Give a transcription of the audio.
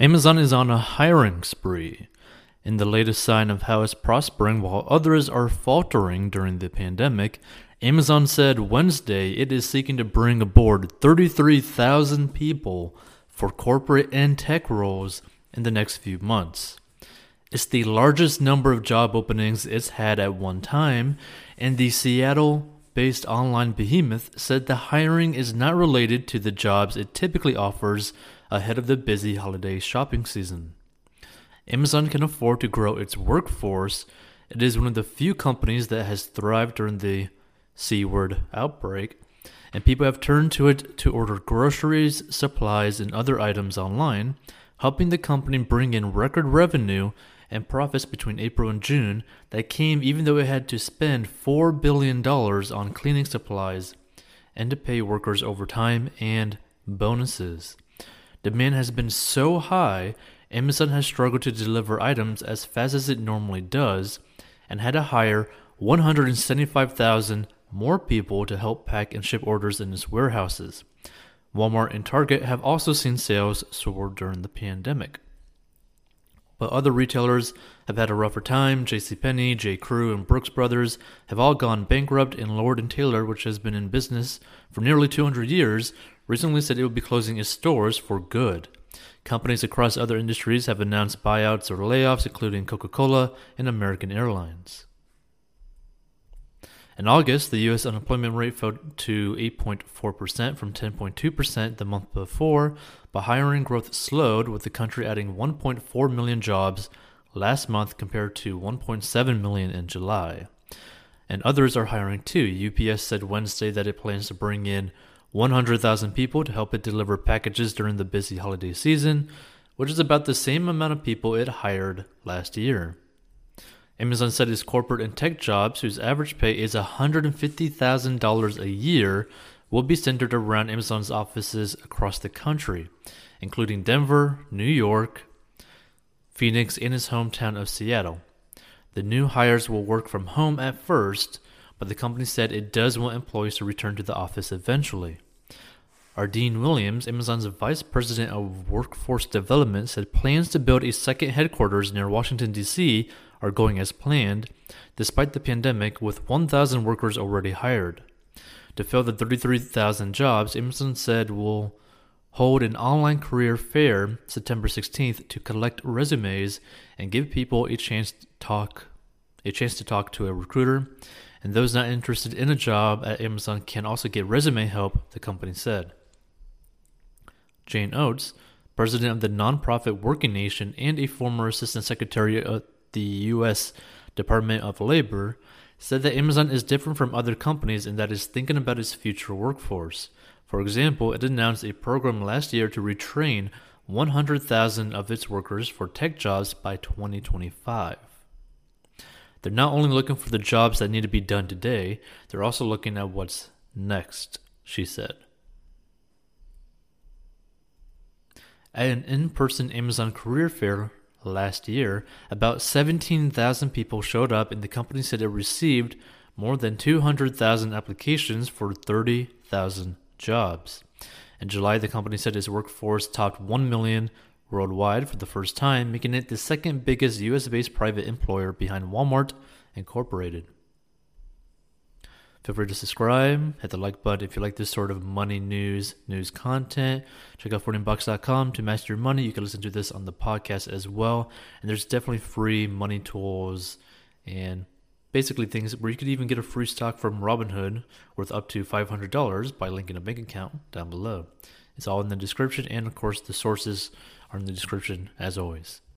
Amazon is on a hiring spree. In the latest sign of how it's prospering while others are faltering during the pandemic, Amazon said Wednesday it is seeking to bring aboard 33,000 people for corporate and tech roles in the next few months. It's the largest number of job openings it's had at one time, and the Seattle based online behemoth said the hiring is not related to the jobs it typically offers ahead of the busy holiday shopping season. Amazon can afford to grow its workforce. It is one of the few companies that has thrived during the C word outbreak, and people have turned to it to order groceries, supplies, and other items online, helping the company bring in record revenue and profits between April and June that came even though it had to spend $4 billion on cleaning supplies and to pay workers overtime and bonuses. Demand has been so high, Amazon has struggled to deliver items as fast as it normally does and had to hire 175,000 more people to help pack and ship orders in its warehouses. Walmart and Target have also seen sales soar during the pandemic. But other retailers have had a rougher time. JCPenney, J. Crew, and Brooks Brothers have all gone bankrupt, and Lord and Taylor, which has been in business for nearly 200 years, recently said it would be closing its stores for good. Companies across other industries have announced buyouts or layoffs, including Coca Cola and American Airlines. In August, the U.S. unemployment rate fell to 8.4% from 10.2% the month before, but hiring growth slowed, with the country adding 1.4 million jobs last month compared to 1.7 million in July. And others are hiring too. UPS said Wednesday that it plans to bring in 100,000 people to help it deliver packages during the busy holiday season, which is about the same amount of people it hired last year. Amazon said its corporate and tech jobs, whose average pay is $150,000 a year, will be centered around Amazon's offices across the country, including Denver, New York, Phoenix, and his hometown of Seattle. The new hires will work from home at first, but the company said it does want employees to return to the office eventually. Ardine Williams, Amazon's vice president of workforce development, said plans to build a second headquarters near Washington, D.C. are going as planned, despite the pandemic, with 1,000 workers already hired. To fill the 33,000 jobs, Amazon said will hold an online career fair September 16th to collect resumes and give people a chance to talk a chance to talk to a recruiter and those not interested in a job at Amazon can also get resume help, the company said. Jane Oates, president of the nonprofit Working Nation and a former assistant secretary of the U.S. Department of Labor, said that Amazon is different from other companies in that it's thinking about its future workforce. For example, it announced a program last year to retrain 100,000 of its workers for tech jobs by 2025. They're not only looking for the jobs that need to be done today, they're also looking at what's next, she said. At an in person Amazon career fair last year, about 17,000 people showed up, and the company said it received more than 200,000 applications for 30,000 jobs. In July, the company said its workforce topped 1 million worldwide for the first time, making it the second biggest US based private employer behind Walmart Incorporated. Feel free to subscribe, hit the like button if you like this sort of money news, news content. Check out 14bucks.com to master your money. You can listen to this on the podcast as well. And there's definitely free money tools and basically things where you could even get a free stock from Robinhood worth up to $500 by linking a bank account down below. It's all in the description, and of course, the sources are in the description as always.